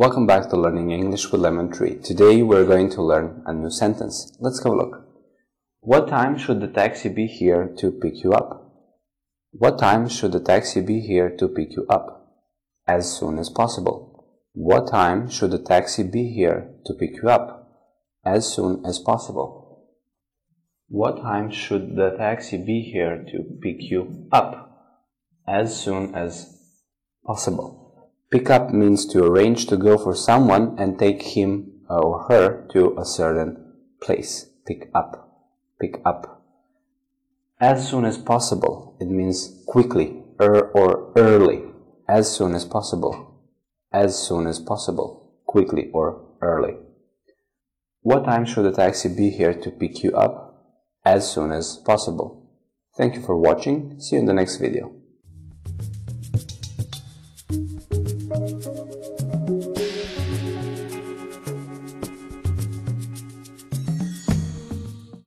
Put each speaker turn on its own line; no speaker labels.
Welcome back to Learning English with Lemon Tree. Today we're going to learn a new sentence. Let's have a look. What time should the taxi be here to pick you up? What time should the taxi be here to pick you up? As soon as possible. What time should the taxi be here to pick you up? As soon as possible. What time should the taxi be here to pick you up? As soon as possible. Pick up means to arrange to go for someone and take him or her to a certain place. Pick up. Pick up. As soon as possible. It means quickly er or early. As soon as possible. As soon as possible. Quickly or early. What time should the taxi be here to pick you up? As soon as possible. Thank you for watching. See you in the next video.